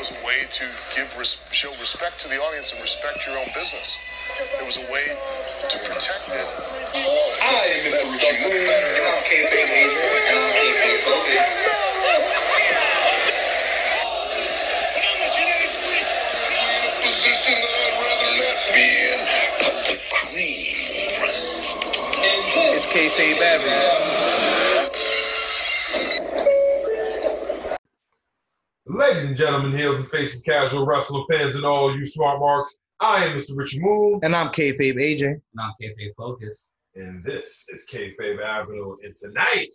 was a way to give res- show respect to the audience and respect your own business. It was a way to protect it. I am Mr. Richie Moon, and I'm Kayfabe Adrian, and I'm Kayfabe Focus. It's kayfabe Avenue. Ladies and gentlemen, heels and faces, casual wrestling fans, and all you smart marks. I am Mr. Richie Moon, And I'm kayfabe AJ. non kayfabe focus. and this is Kayfabe Avenue. And tonight,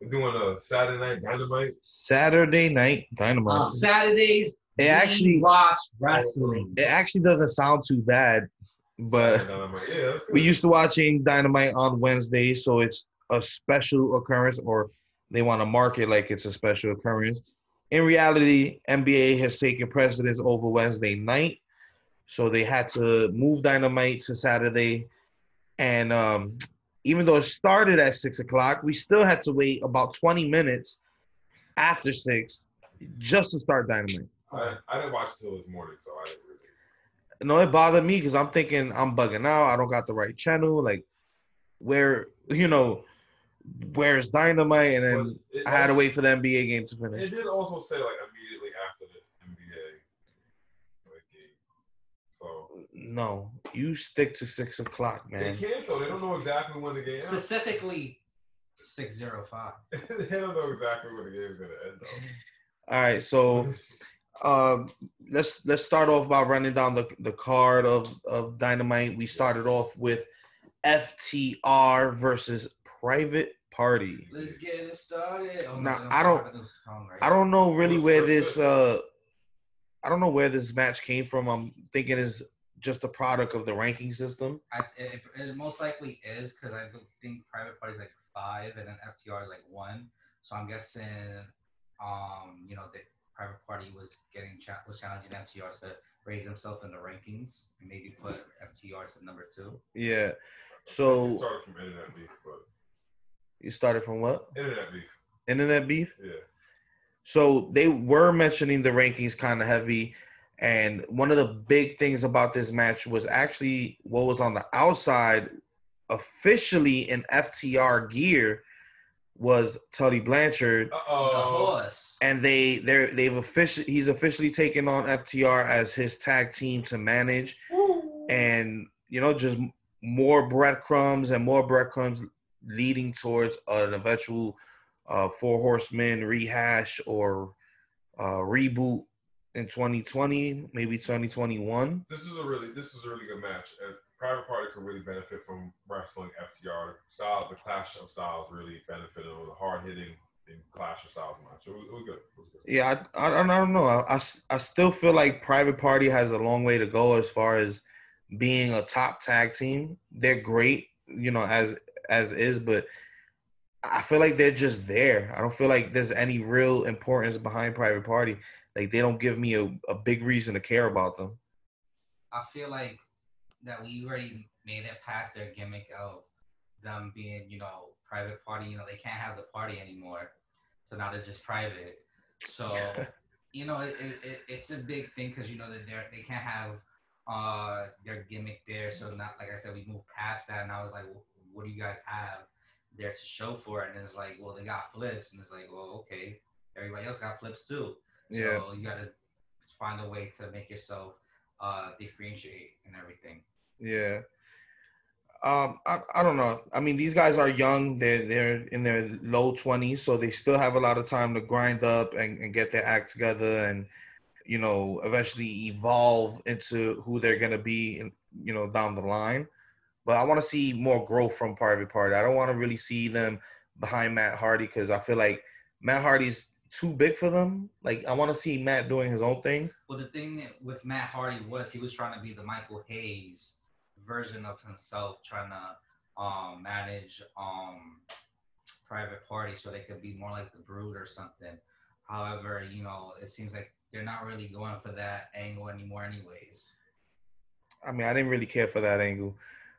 we're doing a Saturday Night Dynamite. Saturday night dynamite. On Saturdays, It actually- watch wrestling. It actually doesn't sound too bad, but Saturday Night Dynamite. Yeah, we used to watching Dynamite on Wednesday, so it's a special occurrence, or they want to mark it like it's a special occurrence. In reality, NBA has taken precedence over Wednesday night, so they had to move Dynamite to Saturday. And um, even though it started at six o'clock, we still had to wait about 20 minutes after six just to start Dynamite. I, I didn't watch till this morning, so I didn't really. No, it bothered me because I'm thinking I'm bugging out. I don't got the right channel. Like, where you know, where's Dynamite? And then I had to wait for the NBA game to finish. It did also say like immediately after the NBA like, game. So No, you stick to six o'clock, they man. can't though. They don't know exactly when the game. ends. Specifically, 605. they don't know exactly when the game is gonna end though. All right, so um, let's let's start off by running down the the card of of Dynamite. We started Yes. off with FTR versus Private Party. Let's get it started. Oh, Nah, no, I don't- have a new song, right? I don't know really where this uh I don't know where this match came from. I'm thinking is just a product of the ranking system. I, it, it most likely is because I think Private party is like five and then FTR is like one. So I'm guessing, um, you know, that Private Party was getting cha- was challenging FTR to raise himself in the rankings and maybe put FTR to number two. Yeah. So started from internet beef, but you started from what? internet beef. Internet beef? Yeah. So they were mentioning the rankings kind of heavy. And one of the big things about this match was actually what was on the outside, officially in FTR gear, was Tully Blanchard. Uh-oh. and they they're they've officially he's officially taken on FTR as his tag team to manage, and you know just more breadcrumbs and more breadcrumbs leading towards an eventual uh, four horsemen rehash or uh, reboot in 2020, maybe 2021. This is a really this is a really good match. And Private Party could really benefit from wrestling FTR. Style, the clash of styles really benefited. It was a hard hitting in clash of styles match. It was, it was good. It was good. Yeah, I, I, don't- know. I don't know. I, I, I still feel like Private Party has a long way to go as far as being a top tag team. They're great, you know, as as is, but I feel like they're just there. I don't feel like there's any real importance behind Private Party. Like they don't give me a, a big reason to care about them. I feel like that we already made it past their gimmick of them being, you know, private party. You know, they can't have the party anymore, so now they're just private. So, you know, it, it, it, it's a big thing because you know that they're they can't have uh their gimmick there. So not like I said, we moved past that, and I was like, well, what do you guys have there to show for it? And it's like, well, they got flips, and it's like, well, okay, everybody else got flips too. Yeah. So you got to find a way to make yourself uh differentiate and everything. Yeah. Um, I, I don't know. I mean, these guys are young. They're they're in their low twenties, so they still have a lot of time to grind up and, and get their act together, and you know, eventually evolve into who they're gonna be, in, you know, down the line. But I want to see more growth from Private Party. I don't want to really see them behind Matt Hardy because I feel like Matt Hardy's too big for them. Like I want to see Matt doing his own thing. Well, the thing with Matt Hardy was he was trying to be the Michael Hayes version of himself, trying to um, manage um, private party so they could be more like the Brood or something. However, you know, it seems like they're not really going for that angle anymore, anyways. I mean, I didn't really care for that angle,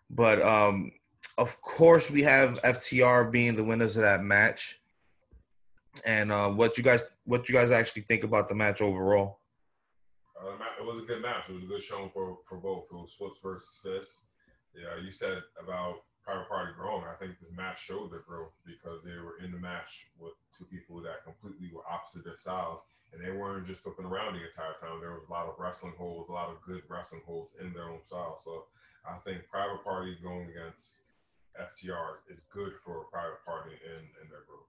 but um, of course we have FTR being the winners of that match. And uh, what you guys, what you guys actually think about the match overall? Uh, it was a good match. It was a good showing for for both. It was flips versus fists. Yeah, you said about Private Party growing. I think this match showed their growth because they were in the match with two people that completely were opposite their styles, and they weren't just flipping around the entire time. There was a lot of wrestling holds, a lot of good wrestling holds in their own style. So I think Private Party going against FTRs is good for a Private Party in, and their growth.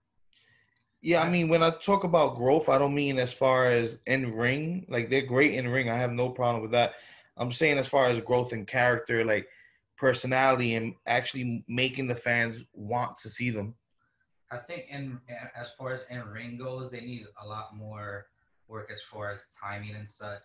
Yeah, I mean, when I talk about growth, I don't mean as far as in ring. Like they're great in ring. I have no problem with that. I'm saying as far as growth in character, like personality, and actually making the fans want to see them. I think in as far as in ring goes, they need a lot more work as far as timing and such.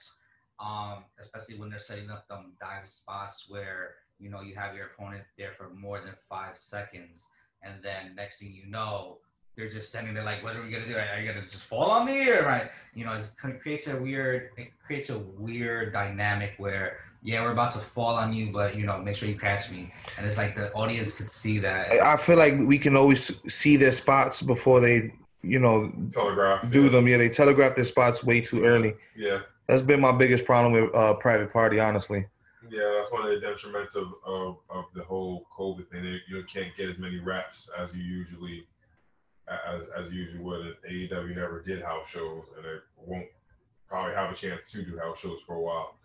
Um, especially when they're setting up them dive spots where you know you have your opponent there for more than five seconds, and then next thing you know, they're just standing there like, what are we gonna do? Are you gonna just fall on me or right? You know, it creates a weird, it creates a weird dynamic where yeah, we're about to fall on you, but you know, make sure you catch me. And it's like the audience could see that. I feel like we can always see their spots before they, you know, Telegraph. do yeah. them. Yeah, they telegraph their spots way too early. Yeah. That's been my biggest problem with uh, Private Party, honestly. Yeah, that's one of the detriments of, of, of the whole COVID thing. You can't get as many reps as you usually as as you usually would. AEW never did house shows, and it won't probably have a chance to do house shows for a while.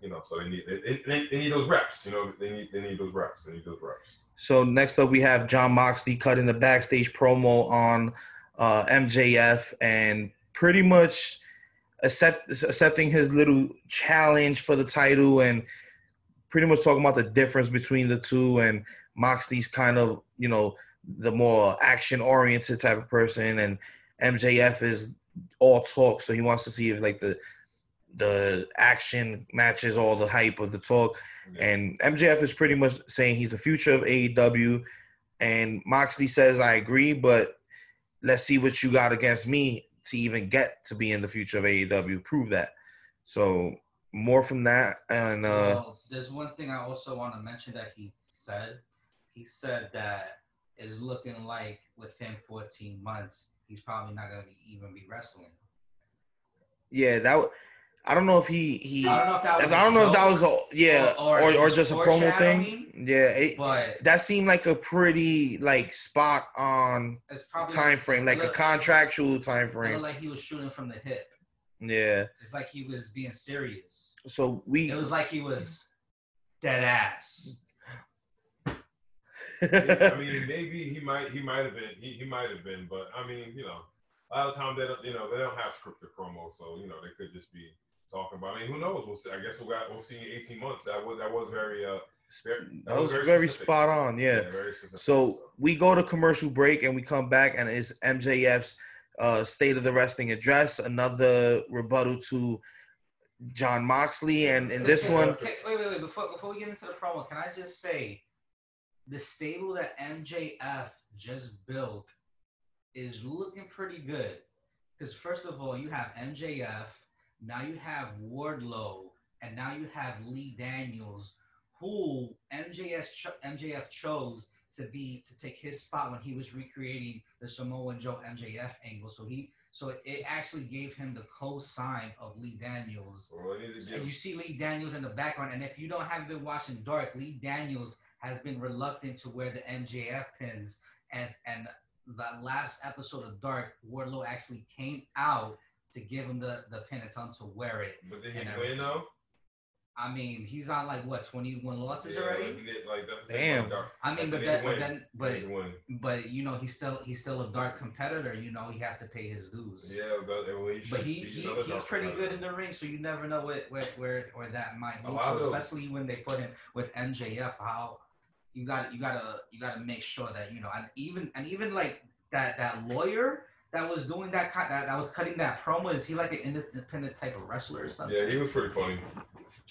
You know, so they need they, they, they need those reps. You know, they need they need those reps. They need those reps. So next up, we have Jon Moxley cutting the backstage promo on uh, MJF and pretty much accept, accepting his little challenge for the title and pretty much talking about the difference between the two. And Moxley's kind of you know the more action oriented type of person. And MJF is all talk so he wants to see if like the the action matches all the hype of the talk. And MJF is pretty much saying he's the future of AEW. And Moxley says, I agree, but let's see what you got against me to even get to be in the future of AEW. Prove that. So more from that. And uh, well, there's one thing I also want to mention that he said. He said that is looking like within 14 months, he's probably not going to be, even be wrestling. yeah, that I don't know if he he I don't know if that was. I don't know if that was a yeah or- or or or, just just a promo thing. Yeah, it, but that seemed like a pretty like spot on time frame, like a contractual time it frame. like he was shooting from the hip. Yeah. It's like he was being serious. So we It was like he was dead ass. I mean, maybe he might he might have been he, he might have been, but I mean, you know, a lot of time they don't you know they don't have scripted promos, so you know they could just be talking about. I mean, who knows? We'll see. I guess we'll got, we'll see in eighteen months. That was that was very uh very, that was very specific. spot on. Yeah. very specific. So we go to commercial break and we come back and it's MJF's uh, state of the wrestling address, another rebuttal to Jon Moxley, and in this Okay, one, okay, wait, wait, wait. Before before we get into the promo, can I just say the stable that MJF just built is looking pretty good. Because first of all, you have MJF, now you have Wardlow, and now you have Lee Daniels, who MJF cho- MJF chose to be to take his spot when he was recreating the Samoa Joe MJF angle. So he so it actually gave him the co-sign of Lee Daniels. Well, they need to And you see Lee Daniels in the background. And if you don't have been watching Dark, Lee Daniels has been reluctant to wear the MJF pins. And and the last episode of Dark, Wardlow actually came out to give him the, the pin and tell him to wear it. But did he and win though? I mean, he's on like what, 21 losses Yeah, already? he did, like, that's Damn. thing I mean, but didn't that, but then, but He didn't win. but you know, he's still he's still a dark competitor. You know, he has to pay his dues. Yeah, but, well, he But should- he, he's he he's pretty competitor. good in the ring, so you never know what where where, where that might A lead to, especially when they put him with MJF. How you got you gotta you gotta make sure that you know, and even and even like that that lawyer that was doing that kind that, that was cutting that promo. Is he like an independent type of wrestler or something? Yeah, he was pretty funny.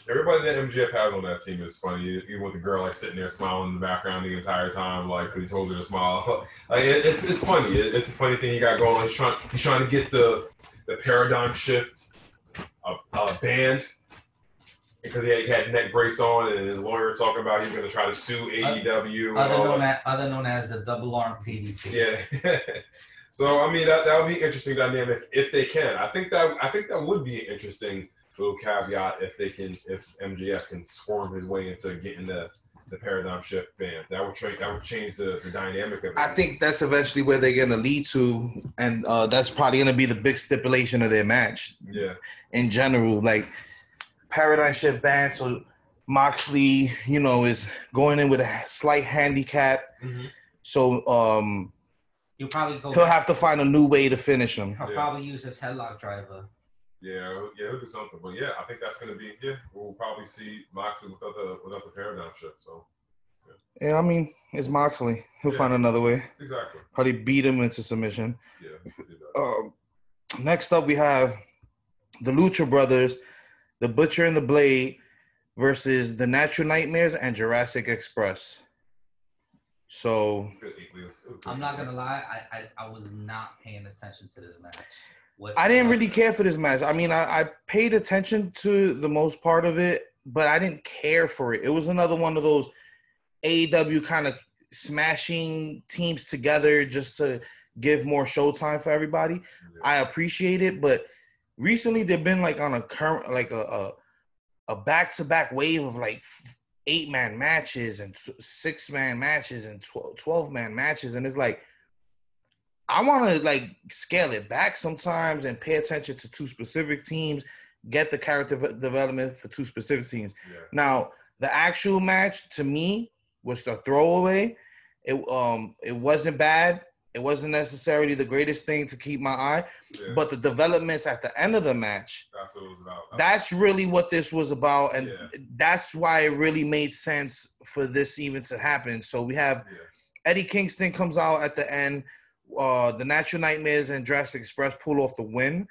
Everybody that MJF has on that team is funny. Even with the girl like sitting there smiling in the background the entire time, like because he told her to smile. Like it, it's it's funny. It, it's a funny thing he got going. on. He's trying he's trying to get the the paradigm shift of uh, banned because he had, he had neck brace on and his lawyer talking about he's going to try to sue AEW. Other known as other known as the double arm DDT. Yeah. so I mean that that would be interesting dynamic if they can. I think that I think that would be an interesting little caveat if they can, if MJF can squirm his way into getting the the paradigm shift band, that would change. That would change the, the dynamic of it. I think that's eventually where they're gonna lead to, and uh, that's probably gonna be the big stipulation of their match Yeah, in general. Like paradigm shift band, so Moxley, you know, is going in with a slight handicap. Mhm. So um, He'll probably go. he'll have to find a new way to finish him. He'll Yeah. probably use his headlock driver. yeah, yeah. he'll do something. But yeah, I think that's gonna be. Yeah, we'll probably see Moxley without the without the paradigm shift. So Yeah, I mean, it's Moxley. He'll Yeah. find another way. exactly. Probably beat him into submission. Yeah. he could do that. Um, next up, we have the Lucha Brothers, the Butcher and the Blade versus the Natural Nightmares and Jurassic Express. So I'm not gonna lie, I, I, I was not paying attention to this match. I didn't really care for this match. I mean, I, I paid attention to the most part of it, but I didn't care for it. It was another one of those AEW kind of smashing teams together just to give more showtime for everybody. Yeah. I appreciate it, but recently they've been like on a current like a a, a back-to-back wave of like eight man matches and six man matches and 12 man matches and it's like I want to like scale it back sometimes and pay attention to two specific teams, get the character development for two specific teams. yeah. Now, the actual match to me was the throwaway. It um it wasn't bad. It wasn't necessarily the greatest thing to keep my eye, yeah. but the developments at the end of the match, that's what it was about. that's really what this was about and Yeah. that's why it really made sense for this even to happen. So we have yeah. Eddie Kingston comes out at the end. Uh, the Natural Nightmares and Jurassic Express pull off the win.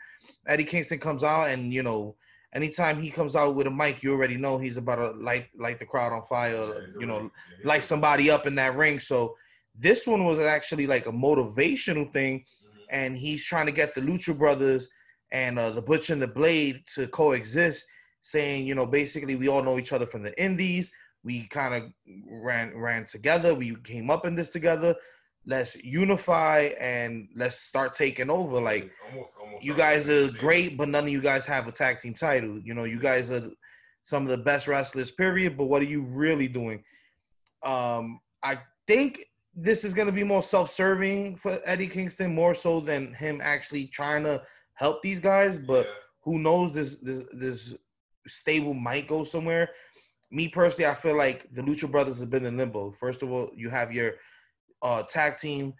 Eddie Kingston comes out, and you know, anytime he comes out with a mic, you already know he's about to light light the crowd on fire. You know, light somebody up in that ring. So this one was actually like a motivational thing, Mhm. and he's trying to get the Lucha Brothers and uh, the Butcher and the Blade to coexist, saying, you know, basically we all know each other from the Indies. We kind of ran ran together. We came up in this together. Let's unify and let's start taking over. Like almost, almost you guys are great, but none of you guys have a tag team title. You know, you guys are some of the best wrestlers, period. But what are you really doing? Um, I think this is going to be more self-serving for Eddie Kingston, more so than him actually trying to help these guys. But Yeah. who knows? This this this stable might go somewhere. Me personally, I feel like the Lucha Brothers have been in limbo. First of all, you have your uh, tag team,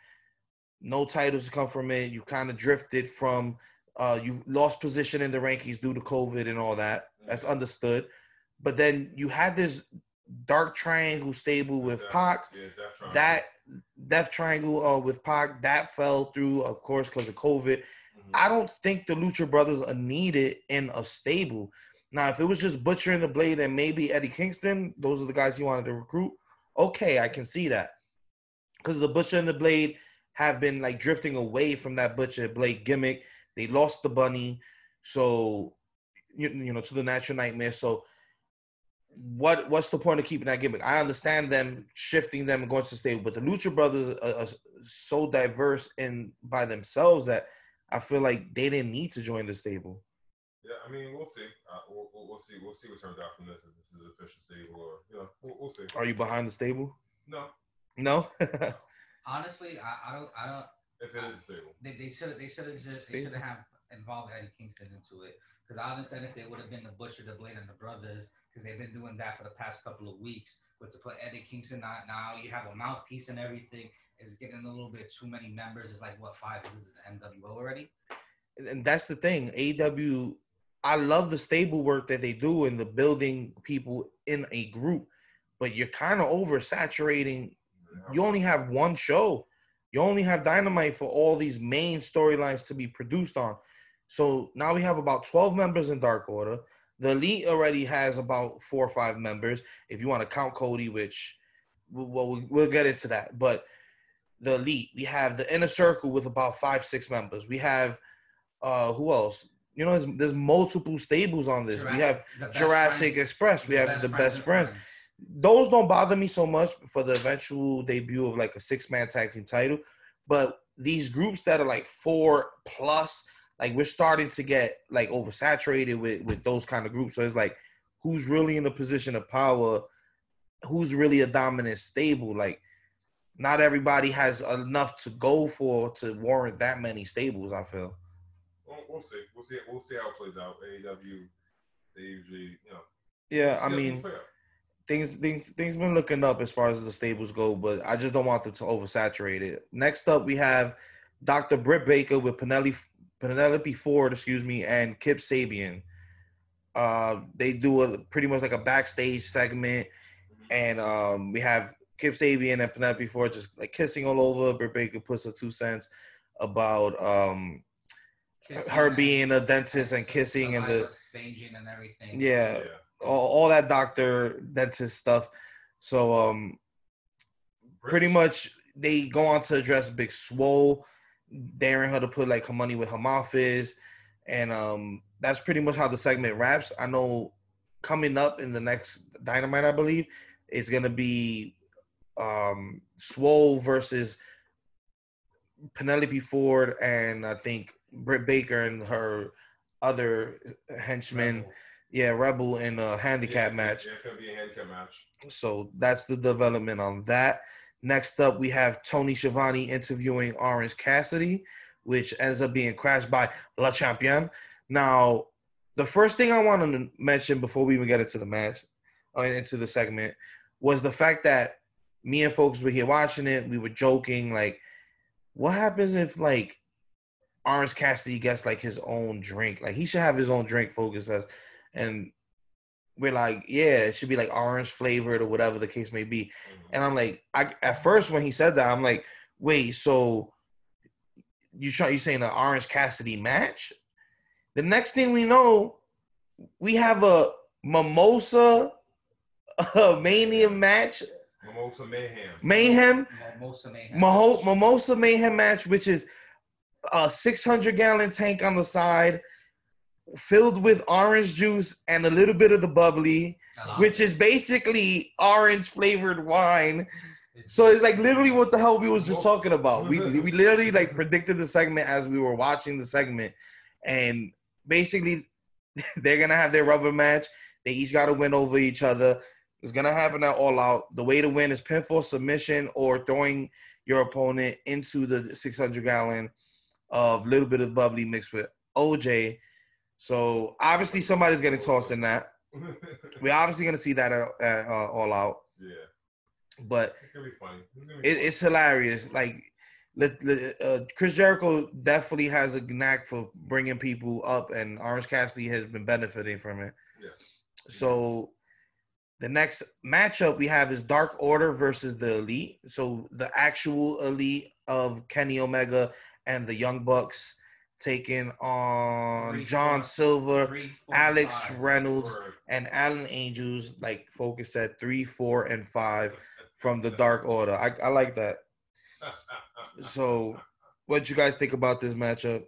no titles to come from it. You kind of drifted from, uh, you lost position in the rankings due to COVID and all that. That's understood. But then you had this dark triangle stable with Death- Pac. yeah. That Death Triangle uh, with Pac that fell through, of course, because of COVID. Mhm. I don't think the Lucha Brothers are needed in a stable. Now, if it was just Butcher and the Blade and maybe Eddie Kingston, those are the guys he wanted to recruit. Okay, I can see that. Because the Butcher and the Blade have been like drifting away from that Butcher Blade gimmick. They lost the bunny, so you, you know to the Natural Nightmare. So what what's the point of keeping that gimmick? I understand them shifting them and going to the stable, but the Lucha Brothers are, are so diverse in by themselves that I feel like they didn't need to join the stable. Yeah, I mean, we'll see. Uh, we'll, we'll, we'll see. We'll see what turns out from this. If this is official stable or you know, we'll, we'll see. Are you behind the stable? No, No. Honestly, I, I don't I don't if it is a stable. they they should they should have just they should have have involved Eddie Kingston into it. Because I understand if they would have been the Butcher, the Blade, and the Brothers, because they've been doing that for the past couple of weeks. But to put Eddie Kingston out now, you have a mouthpiece and everything. Is getting a little bit too many members. It's like what five? This is NWO already. and that's the thing. AW, I love the stable work that they do and the building people in a group, but you're kind of oversaturating. You only have one show. You only have Dynamite for all these main storylines to be produced on. So now we have about 12 members in Dark Order. The Elite already has about four or five members, if you want to count Cody, which well, we'll, get into that. But the Elite, we have the Inner Circle with about five, six members. We have uh who else? You know, there's, there's multiple stables on this. We have Jurassic friends- Express. We have the best and friends. Those don't bother me so much for the eventual debut of like a six man tag team title. But these groups that are like four plus, like we're starting to get like oversaturated with with those kind of groups. So it's like, who's really in a position of power? Who's really a dominant stable? Like, not everybody has enough to go for to warrant that many stables. I feel. We'll, we'll see. We'll see. We'll see how it plays out. AEW, they usually, you know. Yeah, I mean, things things things things been looking up as far as the stables go, but I just don't want them to oversaturate it. Next up, we have Dr. Britt Baker with Penelope Penelope Ford, excuse me, and Kip Sabian. Uh, they do a pretty much like a backstage segment, and um, we have Kip Sabian and Penelope Ford just like kissing all over. Britt Baker puts her two cents about um Kissing her being a dentist and kissing and the saliva exchanging and everything. yeah Yeah. all, all that doctor dentist stuff. So um pretty much they go on to address Big Swole, daring her to put like her money where her mouth is, and um that's pretty much how the segment wraps. I know coming up in the next Dynamite, I believe, it's gonna be um Swole versus Penelope Ford and I think Britt Baker and her other henchmen. Rebel. Yeah, Rebel in a handicap Yeah, match. it's- It's gonna be a handicap match. So that's the development on that. Next up, we have Tony Schiavone interviewing Orange Cassidy, which ends up being crashed by Le Champion. Now, the first thing I want to mention before we even get into the match, or into the segment, was the fact that me and folks were here watching it. We were joking, like, what happens if like Orange Cassidy gets like his own drink? Like, he should have his own drink. Focus says, and we're like, yeah, it should be like orange flavored or whatever the case may be. Mhm. And I'm like, I at first when he said that, I'm like, wait, so you try you saying an Orange Cassidy match? The next thing we know, we have a mimosa uh, mania match, Mimosa Mayhem. mayhem, Mimosa Mayhem. Maho- mimosa mayhem match, which is a 600 gallon tank on the side, filled with orange juice and a little bit of the bubbly which is basically orange flavored wine. So it's like literally what the hell we was just talking about. We we literally like predicted the segment as we were watching the segment, and basically they're gonna have their rubber match. They each got to win over each other. It's gonna happen at all out. The way to win is pinfall submission or throwing your opponent into the 600 gallon of little bit of bubbly mixed with OJ. So obviously somebody's getting tossed in that. We're obviously gonna see that at, at uh, all out, yeah, but it's gonna be funny. It's be it, it's hilarious. Like, uh, Chris Jericho definitely has a knack for bringing people up, and Orange Cassidy has been benefiting from it. Yeah. So, the next matchup we have is Dark Order versus the Elite. So the actual Elite of Kenny Omega and the Young Bucks taking on Three, John four, Silver, three, four, Alex five. Reynolds, Word. and Alan Angels. Like Focus said, three, four, and five from the Dark Order. I, I like that. So, what do you guys think about this matchup?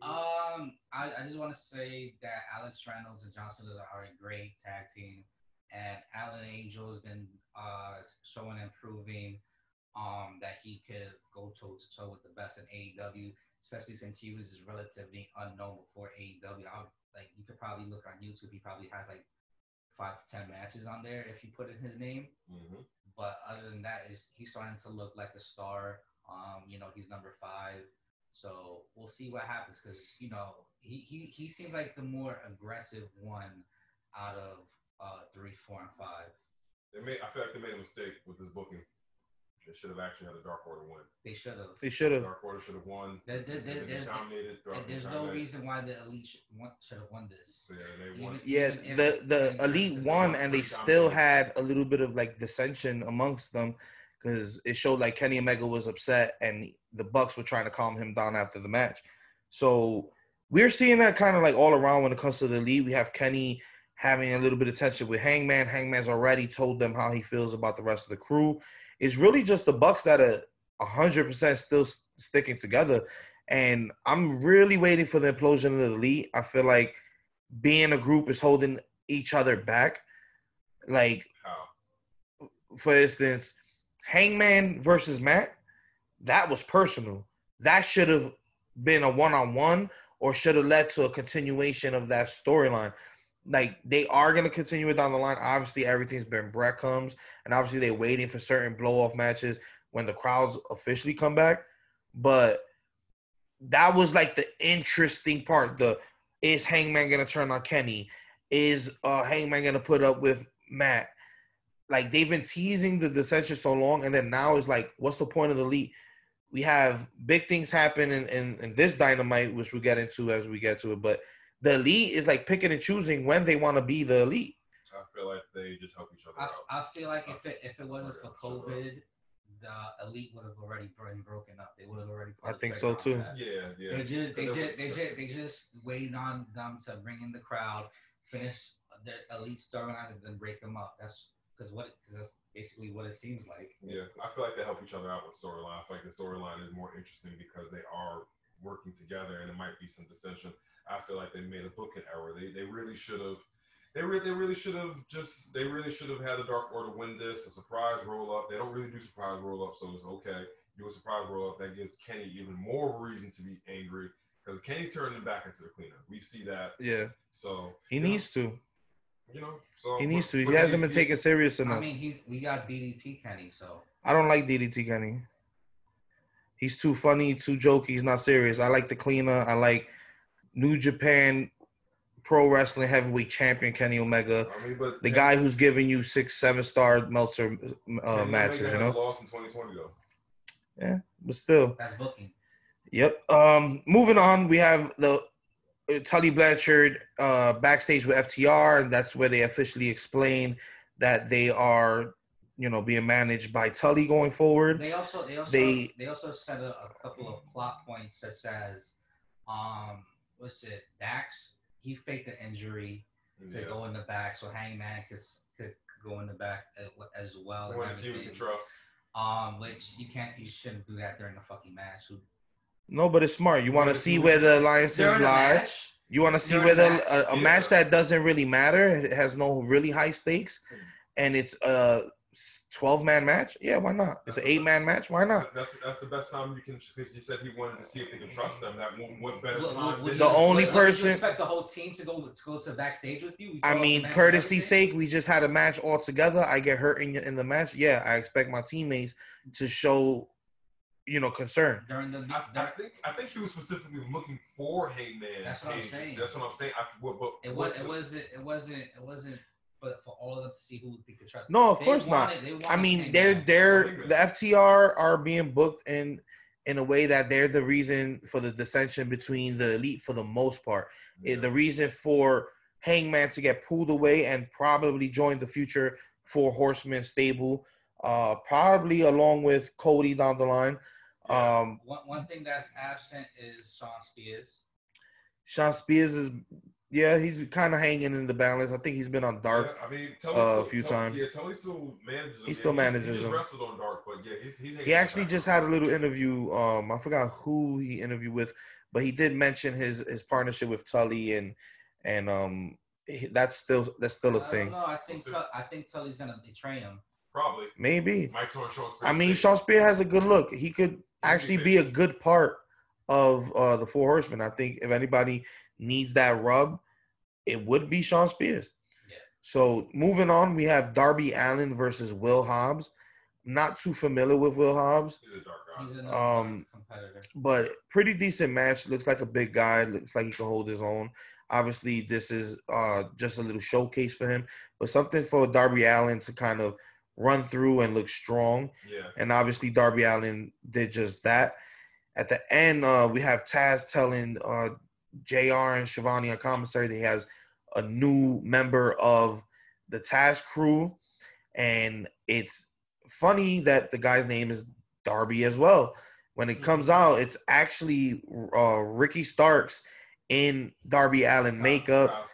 Um, I, I just want to say that Alex Reynolds and John Silver are a great tag team, and Alan Angel has been uh showing improving. Um, that he could go toe to toe with the best in AEW, especially since he was relatively unknown before AEW. I would, like you could probably look on YouTube. He probably has like five to ten matches on there if you put in his name. Mhm. But other than that, is he's starting to look like a star. Um, you know, he's number five. So we'll see what happens because you know he, he he seems like the more aggressive one out of uh three, four, and five. They made. I feel like they made a mistake with this booking. They should have actually had the Dark Order win. They should have. They should have. Dark Order should have won. There- there- there- there's- dominated throughout And the there's no reason why the elite should, want, should have won this. So, yeah, they won. Even- Yeah, even if- the the elite if- won, and they still had a little bit of like dissension amongst them because it showed like Kenny Omega was upset, and the Bucks were trying to calm him down after the match. So we're seeing that kind of like all around when it comes to the elite. We have Kenny having a little bit of tension with Hangman. Hangman's already told them how he feels about the rest of the crew. It's really just the Bucks that are hundred percent still sticking together, and I'm really waiting for the implosion of the elite. I feel like being a group is holding each other back. Like How? for instance, Hangman versus Matt, that was personal. That should have been a one on one or should have led to a continuation of that storyline. Like they are gonna continue it down the line. Obviously, everything's been breadcrumbs, and obviously they're waiting for certain blow off matches when the crowds officially come back. But that was like the interesting part. The is Hangman gonna turn on Kenny? Is uh Hangman gonna put up with Matt? Like they've been teasing the dissension so long, and then now it's like, what's the point of the elite? We have big things happen in, in, in this dynamite, which we'll get into as we get to it. But the elite is like picking and choosing when they want to be the elite. I feel like they just help each other I, out. I feel like if it if it wasn't for uh, COVID, the elite would have already been broken up. They would have already. I think so, too. that. Yeah, yeah. They just they just they just they just waiting on them to bring in the crowd, finish their elite storyline, and then break them up. That's because what cause that's basically what it seems like. Yeah, I feel like they help each other out with storyline. I feel like the storyline is more interesting because they are working together, and it might be some dissension. I feel like they made a booking error. They they really should have. They really, they really should have just. They really should have had the Dark Order win this. A surprise roll up. They don't really do surprise roll up, so it's okay. Do a surprise roll up that gives Kenny even more reason to be angry because Kenny's turning back into the cleaner. We see that. Yeah, So he you know, needs to. You know, so He needs to. He hasn't he's- been taken serious enough. I mean, he's we got DDT Kenny, so I don't like DDT Kenny. He's too funny, too jokey. He's not serious. I like the cleaner. I like New Japan Pro Wrestling Heavyweight Champion Kenny Omega, I mean, but the Kenny- guy who's giving you six, seven star Meltzer uh, Kenny matches. Omega You know, lost in 2020 though. Yeah, but still, that's booking. Yep. Um, moving on, we have the uh, Tully Blanchard uh, backstage with FTR, and that's where they officially explain that they are, you know, being managed by Tully going forward. They also they also They- they, also set a, a couple of plot points such as um what's it? Dax. He faked the injury to yeah. go in the back, so Hangman could could go in the back as well. Went see with the trust? Um, which you can't, you shouldn't do that during a fucking match. No, but it's smart. You want to see where the alliances lie. You want to see during whether match. a, a match that doesn't really matter, it has no really high stakes, hmm. and it's uh 12 man match? Yeah, why not? It's that's an eight man match. Why not? That's, that's the best time you can because you said he wanted to see if they could trust them. That what, went better time? The you, only person. Expect the whole team to go to go to the backstage with you. I mean, courtesy sake, we just had a match all together. I get hurt in in the match. Yeah, I expect my teammates to show, you know, concern. During the, I, I, think I think he was specifically looking for Hangman. That's what I'm saying. That's what I'm saying. I, it was it wasn't it wasn't it wasn't for, for all of them to see who they could trust. No, of They course not. wanted- they I mean, they're Hangman. they're the FTR are being booked in in a way that they're the reason for the dissension between the elite for the most part. Yeah. The reason for Hangman to get pulled away and probably join the future Four Horsemen stable, uh, probably along with Cody down the line. Yeah. Um, One, one thing that's absent is Shawn Spears. Sean Spears is, yeah, he's kind of hanging in the balance. I think he's been on Dark. Yeah, I mean, Tully uh, still, a few Tully- times. Yeah, Tully still manages. him. He still he- manages He just him. wrestled on Dark, but yeah, he's he's. He actually just had a little interview. Um, I forgot who he interviewed with, but he did mention his his partnership with Tully and and um he- that's still that's still a I thing. don't know. I think We'll see. Tull- I think Tully's gonna betray him. probably. Maybe. Might Shawn Spears. I mean, face. Shawn Spear has a good look. He could be actually be a good part of uh the Four Horsemen. I think if anybody needs that rub, it would be Shawn Spears. Yeah. So moving on, we have Darby Allin versus Will Hobbs. Not too familiar with Will Hobbs. He's a dark. He's Um, competitor. but pretty decent match. Looks like a big guy. Looks like he can hold his own. Obviously, this is uh, just a little showcase for him, but something for Darby Allin to kind of run through and look strong. Yeah. And obviously, Darby Allin did just that. At the end, uh, we have Taz telling uh, JR and Schiavone on commissary that he has a new member of the Task crew. And it's funny that the guy's name is Darby as well. When it comes out, it's actually uh, Ricky Starks in Darby Allin makeup,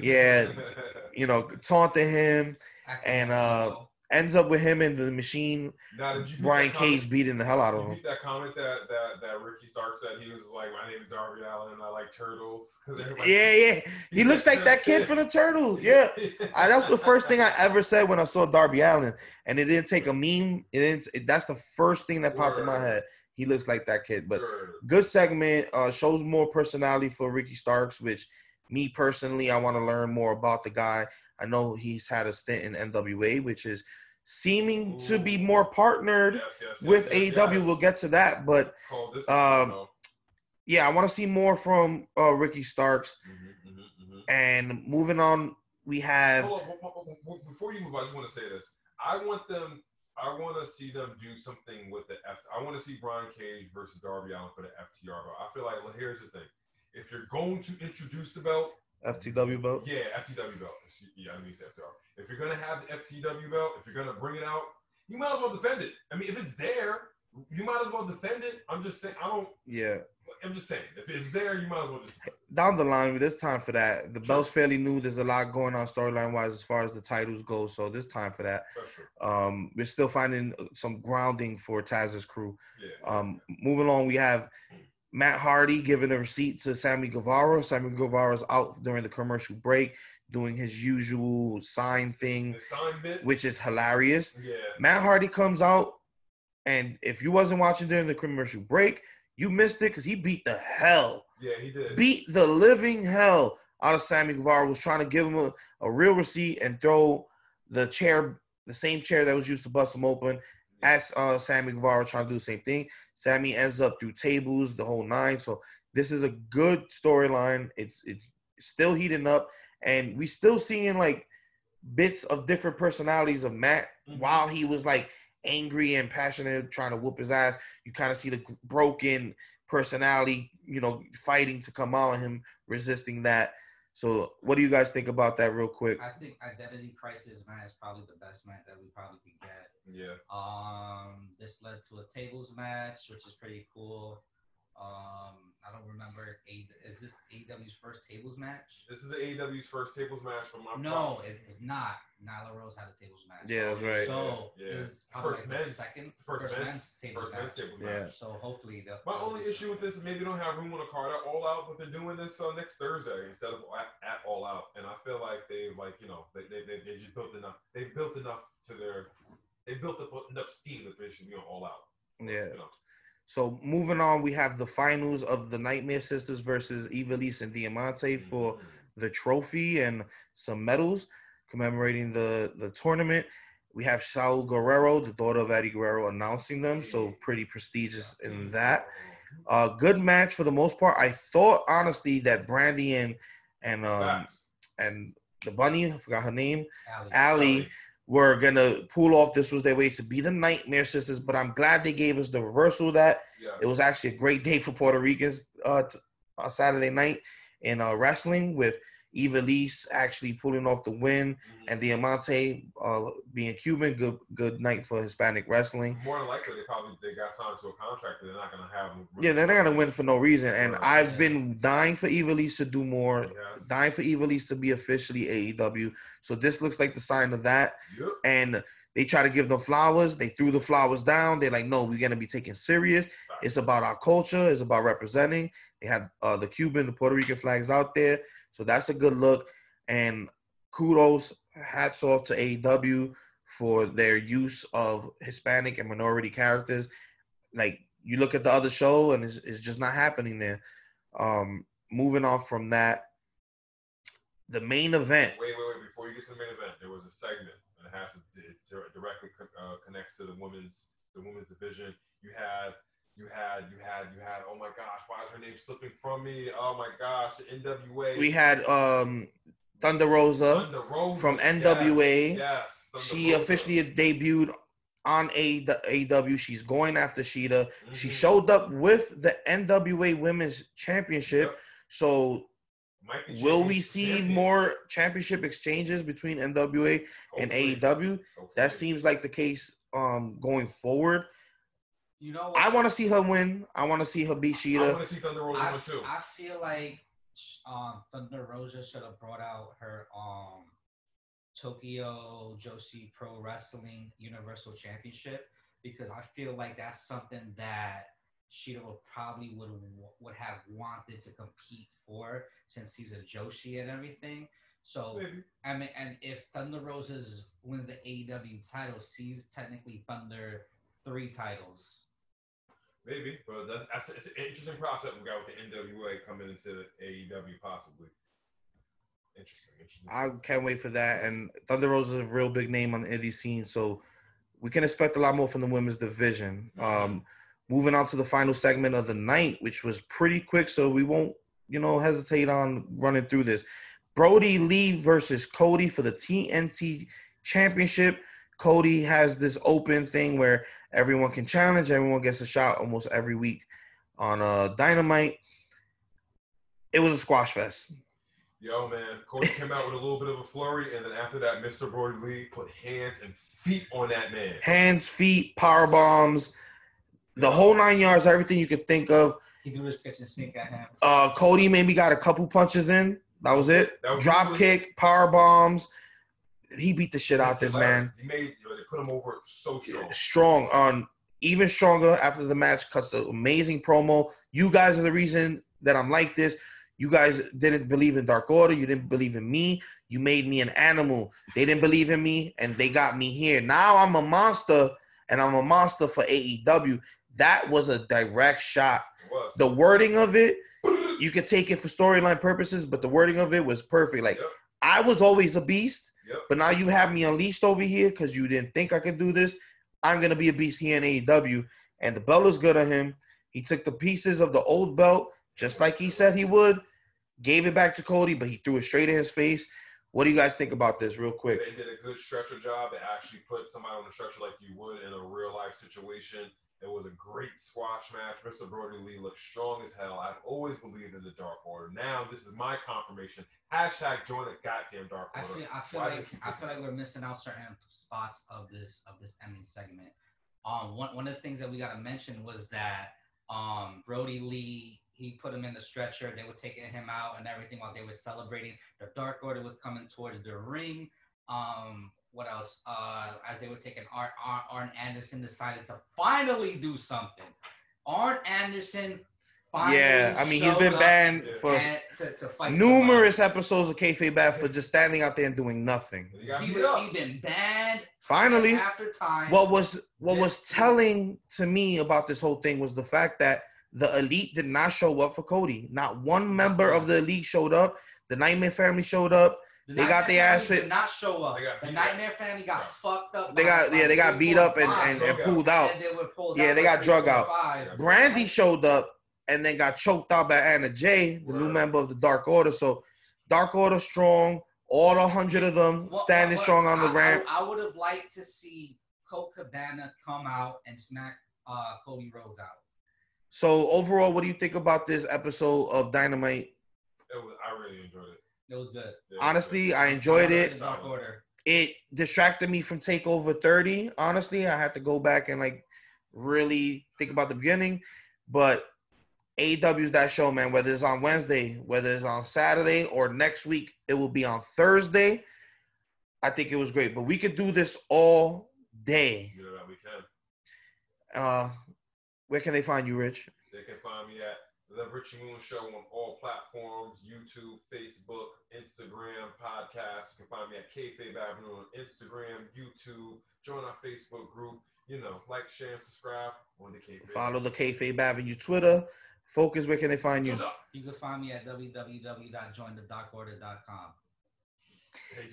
Yeah. you know, taunting him, and, uh. Ends up with him in the machine. Now, did you beat Brian that comment- Cage beating the hell out of him. that comment that, that that Ricky Stark said. He was like, "My name is Darby Allin. and I like turtles." Yeah, yeah. He looks like that kid from the Turtles. Yeah. I, that's the first thing I ever said when I saw Darby Allin, and it didn't take a meme. It didn't. It, that's the first thing that popped in my head. he looks like that kid. But Sure. good segment. Uh, shows more personality for Ricky Starks, which me personally, I want to learn more about the guy. I know he's had a stint in NWA, which is seeming to be more partnered Yes, yes, yes, with AEW. We'll get to that, but is, um, yeah, I want to see more from uh, Ricky Starks. mhm, mhm, mhm. And moving on, we have Hold on, hold on, hold on, before you move, I just want to say this. I want them. I want to see them do something with the F. I want to see Brian Cage versus Darby Allin for the FTR belt. I feel like well, here's the thing: if you're going to introduce the belt, FTW belt. yeah, FTW belt. Yeah, I mean. If you're gonna have the FTW belt, if you're gonna bring it out, you might as well defend it. I mean, if it's there, you might as well defend it. I'm just saying. I don't. Yeah, I'm just saying. If it's there, you might as well just. down the line, there's time for that. The belt's fairly new. There's a lot going on storyline wise as far as the titles go, so there's time for that. Um, we're still finding some grounding for Taz's crew. Yeah. Um, moving along, we have Matt Hardy giving a receipt to Sammy Guevara. Sammy Guevara's out during the commercial break doing his usual sign thing, sign which is hilarious. yeah. Matt Hardy comes out, and if you wasn't watching during the commercial break, you missed it because he beat the hell, Yeah, he did. beat the living hell out of Sammy Guevara. Was trying to give him a, a real receipt and throw the chair, the same chair that was used to bust him open. As uh, Sammy Guevara trying to do the same thing, Sammy ends up through tables, the whole nine. So this is a good storyline. It's it's still heating up, and we still seeing like bits of different personalities of Matt Mhm. while he was like angry and passionate, trying to whoop his ass. You kind of see the broken personality, you know, fighting to come out and him resisting that. So, what do you guys think about that, real quick? I think Identity Crisis match is probably the best match that we probably could get. Yeah. Um, this led to a tables match, which is pretty cool. Um, I don't remember. A, is this AEW's first tables match? This is the AEW's first tables match for my No, it, it's not. Nyla Rose had a tables match. Yeah, that's right. So yeah. this is It's probably first like men's second, it's first, men's, tables first match. men's tables Yeah. match. So hopefully the My only issue with this is maybe they don't have room on the card at All Out, but they're doing this uh, next Thursday instead of at, at All Out, and I feel like they've like you know they they, they, they just built enough. They built enough to their. They built up enough steam that they should be on All Out. Yeah. You know. So, moving on, we have the finals of the Nightmare Sisters versus Ivelisse and Diamante for Mhm. the trophy and some medals commemorating the the tournament. We have Shaul Guerrero, the daughter of Eddie Guerrero, announcing them. So pretty prestigious in that. Uh, good match for the most part. I thought honestly that Brandi and and um and the bunny, I forgot her name, alley. Allie, were gonna pull off. This was their way to be the Nightmare Sisters. But I'm glad they gave us the reversal of that. Yeah. It was actually a great day for Puerto Ricans uh, t- uh Saturday night in uh, wrestling with Ivelisse actually pulling off the win Mhm. and Diamante uh, being Cuban. Good good night for Hispanic wrestling. More than likely, they probably they got signed to a contract. and They're not gonna have. them- Yeah, they're not gonna win for no reason. And Right. I've been dying for Ivelisse to do more. Yes. Dying for Ivelisse to be officially AEW. So this looks like the sign of that. Yep. And they try to give them flowers. They threw the flowers down. They're like, no, we're gonna be taken serious. It's about our culture. It's about representing. They had uh, the Cuban, the Puerto Rican flags out there, so that's a good look. And kudos, hats off to AEW for their use of Hispanic and minority characters. Like you look at the other show, and it's, it's just not happening there. Um, moving on from that, the main event. Wait, wait, wait! Before you get to the main event, there was a segment it has to it directly uh, connects to the women's the women's division. You had, you had, you had, you had. Oh my gosh, why is her name slipping from me? Oh my gosh, NWA. We had um, Thunder Rosa. Thunder Rosa from NWA. Yes, Thunder She Rosa. officially debuted on A- AW. She's going after Shida. She Mhm. showed up with the NWA Women's Championship. Yep. So, will we see champion. more championship exchanges between NWA and Hopefully. AEW? Hopefully. That seems like the case um, going forward. You know what? I want to see her win. I want to see her beat I want to see Thunder Rosa I, one too. I feel like um, Thunder Rosa should have brought out her um, Tokyo Joshi Pro Wrestling Universal Championship because I feel like that's something that Shida would probably would would have wanted to compete for since he's a Joshi and everything. So Maybe. I mean, and if Thunder Roses wins the AEW title, she's technically Thunder three titles. Maybe, but that's, that's it's an interesting process we got with the NWA coming into the AEW possibly. Interesting, interesting. I can't wait for that. And Thunder Rose is a real big name on the indie scene, so we can expect a lot more from the women's division. Um, moving on to the final segment of the night, which was pretty quick, so we won't, you know, hesitate on running through this. Brody Lee versus Cody for the TNT Championship. Cody has this open thing where everyone can challenge, everyone gets a shot almost every week on uh, Dynamite. It was a squash fest. Yo, man, Cody came out with a little bit of a flurry, and then after that, Mr. Brodie Lee put hands and feet on that man. Hands, feet, power bombs, the whole nine yards, everything you could think of. He threw his kitchen sink at him. Uh, Cody maybe got a couple punches in. That was it. That was Drop really- kick, power bombs. He beat the shit out this man. He made, they put him over so strong. Strong on even stronger after the match. Cuts the amazing promo. You guys are the reason that I'm like this. You guys didn't believe in Dark Order. You didn't believe in me. You made me an animal. They didn't believe in me, and they got me here. Now I'm a monster, and I'm a monster for AEW. That was a direct shot. The wording of it, you could take it for storyline purposes, but the wording of it was perfect. Like Yep. I was always a beast, Yep. but now you have me unleashed over here because you didn't think I could do this. I'm gonna be a beast here in AEW, and the belt is good on him. He took the pieces of the old belt, just like he said he would, gave it back to Cody, but he threw it straight in his face. What do you guys think about this, real quick? They did a good stretcher job. They actually put somebody on the stretcher like you would in a real life situation. It was a great squash match. Mr. Brodie Lee looked strong as hell. I've always believed in the Dark Order. Now this is my confirmation. Hashtag join the goddamn Dark I feel I feel like I feel like we're missing out certain spots of this of this ending segment. Um, one one of the things that we got to mention was that um Brodie Lee he put him in the stretcher. They were taking him out and everything while they were celebrating. The Dark Order was coming towards the ring. Um, what else? Uh, as they were taking Art, Art Arn Anderson decided to finally do something. Arn Anderson. Finally Yeah, I mean he's been banned for and to, to fight numerous somebody. episodes of kayfabe bad for just standing out there and doing nothing. He beat was, up. he been banned Finally, after time. what was what This- was telling to me about this whole thing was the fact that the elite did not show up for Cody. Not one member of the elite showed up. The Nightmare family showed up. The they got Nightmare their ass family hit- did Not show up. They got The Nightmare family got Yeah. fucked up. They got yeah, they got beat up and, and, and pulled out. And they were pulled Yeah, out they got drug out. five. Brandi showed up and then got choked out by Anna Jay, the new member of the Dark Order. So Dark Order strong, all a hundred of them What- standing what- strong on the I- ramp. I, would have liked to see Colt Cabana come out and smack uh, Cody Rhodes out. So overall, what do you think about this episode of Dynamite? It was, I really enjoyed it. It was good. Honestly, I enjoyed it. It distracted me from Takeover 30. Honestly, I had to go back and like really think about the beginning. But AEW's that show, man. Whether it's on Wednesday, whether it's on Saturday, or next week, it will be on Thursday. I think it was great. But we could do this all day. You know that we can. Uh, where can they find you, Rich? They can find me at The Richie Moon Show on all platforms YouTube, Facebook, Instagram, podcast. You can find me at Kayfabe Avenue on Instagram, YouTube. Join our Facebook group. You know, like, share, and subscribe on the Kayfabe. Follow the Kayfabe Avenue Twitter. Focus, where can they find you? You can find me at www.jointhedarkorder.com.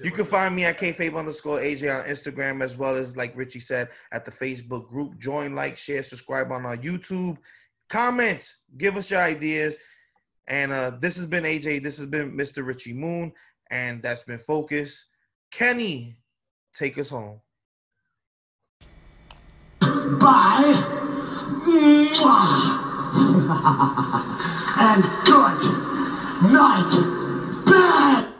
You can find me at kayfabe underscore AJ on Instagram as well as like Richie said at the Facebook group. Join, like, share, subscribe on our YouTube. Comments, give us your ideas. And uh, this has been AJ. This has been Mr. Richie Moon, and that's been Focus. Kenny, take us home. Bye. And good night, bad.